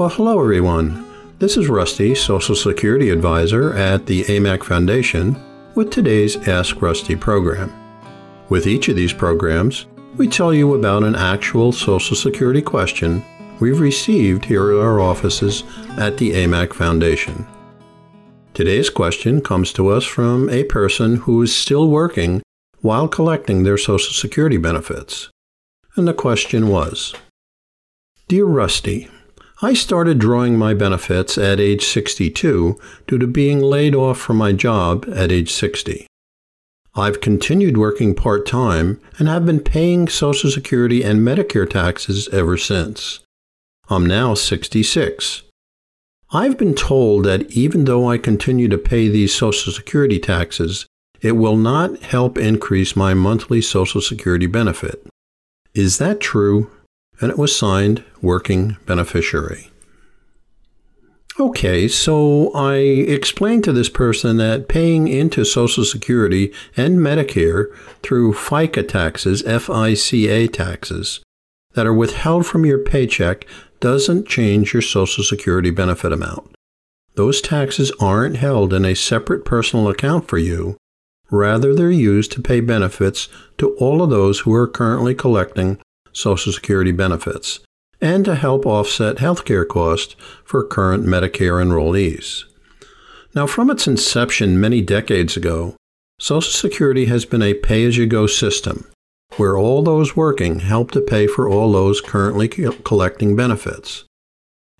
Well, hello everyone. This is Rusty, Social Security Advisor at the AMAC Foundation, with today's Ask Rusty program. With each of these programs, we tell you about an actual Social Security question we've received here at our offices at the AMAC Foundation. Today's question comes to us from a person who is still working while collecting their Social Security benefits. And the question was Dear Rusty, I started drawing my benefits at age 62 due to being laid off from my job at age 60. I've continued working part time and have been paying Social Security and Medicare taxes ever since. I'm now 66. I've been told that even though I continue to pay these Social Security taxes, it will not help increase my monthly Social Security benefit. Is that true? And it was signed Working Beneficiary. Okay, so I explained to this person that paying into Social Security and Medicare through FICA taxes, FICA taxes, that are withheld from your paycheck doesn't change your Social Security benefit amount. Those taxes aren't held in a separate personal account for you. Rather, they're used to pay benefits to all of those who are currently collecting Social Security benefits and to help offset healthcare costs for current Medicare enrollees. Now, from its inception many decades ago, Social Security has been a pay as you go system where all those working help to pay for all those currently collecting benefits.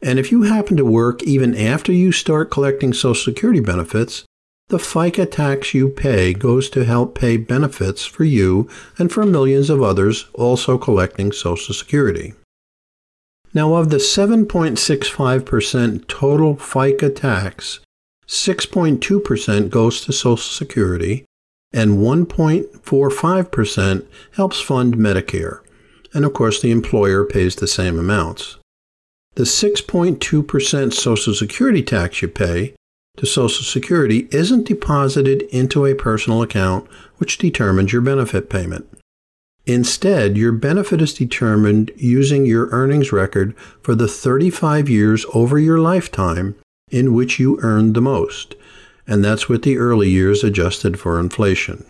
And if you happen to work even after you start collecting Social Security benefits, the FICA tax you pay goes to help pay benefits for you and for millions of others also collecting Social Security. Now, of the 7.65% total FICA tax, 6.2% goes to Social Security, and 1.45% helps fund Medicare. And of course, the employer pays the same amounts. The 6.2% Social Security tax you pay to Social Security isn't deposited into a personal account, which determines your benefit payment. Instead, your benefit is determined using your earnings record for the 35 years over your lifetime in which you earned the most, and that's with the early years adjusted for inflation.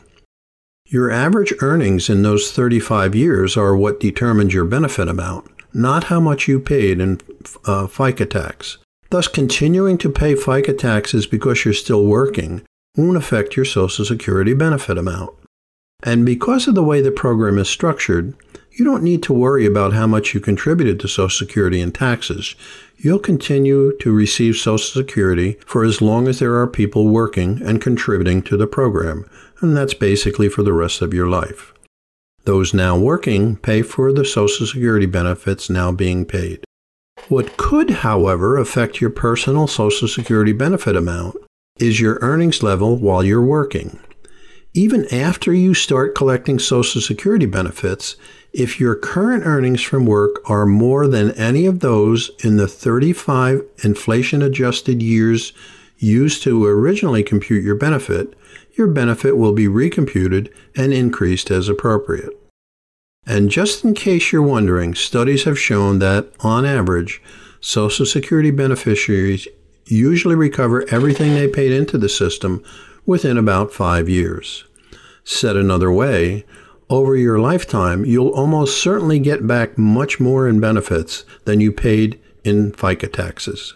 Your average earnings in those 35 years are what determines your benefit amount, not how much you paid in uh, FICA tax. Thus, continuing to pay FICA taxes because you're still working won't affect your Social Security benefit amount. And because of the way the program is structured, you don't need to worry about how much you contributed to Social Security and taxes. You'll continue to receive Social Security for as long as there are people working and contributing to the program, and that's basically for the rest of your life. Those now working pay for the Social Security benefits now being paid. What could, however, affect your personal Social Security benefit amount is your earnings level while you're working even after you start collecting Social Security benefits, if your current earnings from work are more than any of those in the 35 inflation adjusted years used to originally compute your benefit, your benefit will be recomputed and increased as appropriate. And just in case you're wondering, studies have shown that, on average, Social Security beneficiaries usually recover everything they paid into the system within about five years. Said another way, over your lifetime, you'll almost certainly get back much more in benefits than you paid in FICA taxes.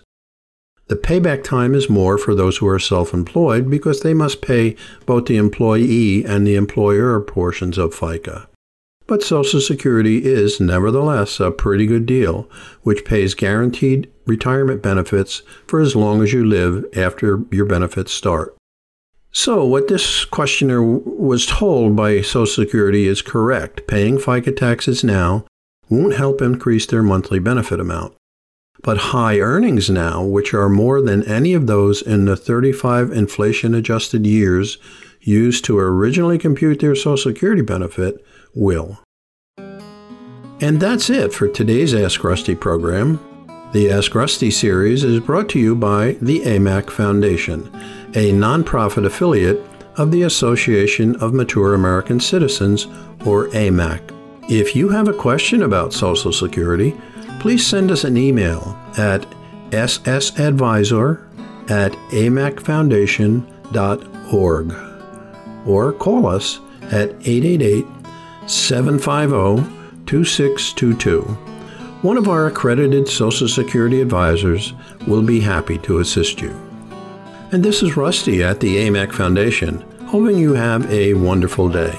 The payback time is more for those who are self employed because they must pay both the employee and the employer portions of FICA. But Social Security is nevertheless a pretty good deal, which pays guaranteed retirement benefits for as long as you live after your benefits start. So, what this questioner was told by Social Security is correct. Paying FICA taxes now won't help increase their monthly benefit amount. But high earnings now, which are more than any of those in the 35 inflation adjusted years used to originally compute their Social Security benefit, will. And that's it for today's Ask Rusty program. The Ask Rusty series is brought to you by the AMAC Foundation a nonprofit affiliate of the Association of Mature American Citizens, or AMAC. If you have a question about Social Security, please send us an email at ssadvisor at amacfoundation.org or call us at 888 750 2622. One of our accredited Social Security advisors will be happy to assist you. And this is Rusty at the AMAC Foundation, hoping you have a wonderful day.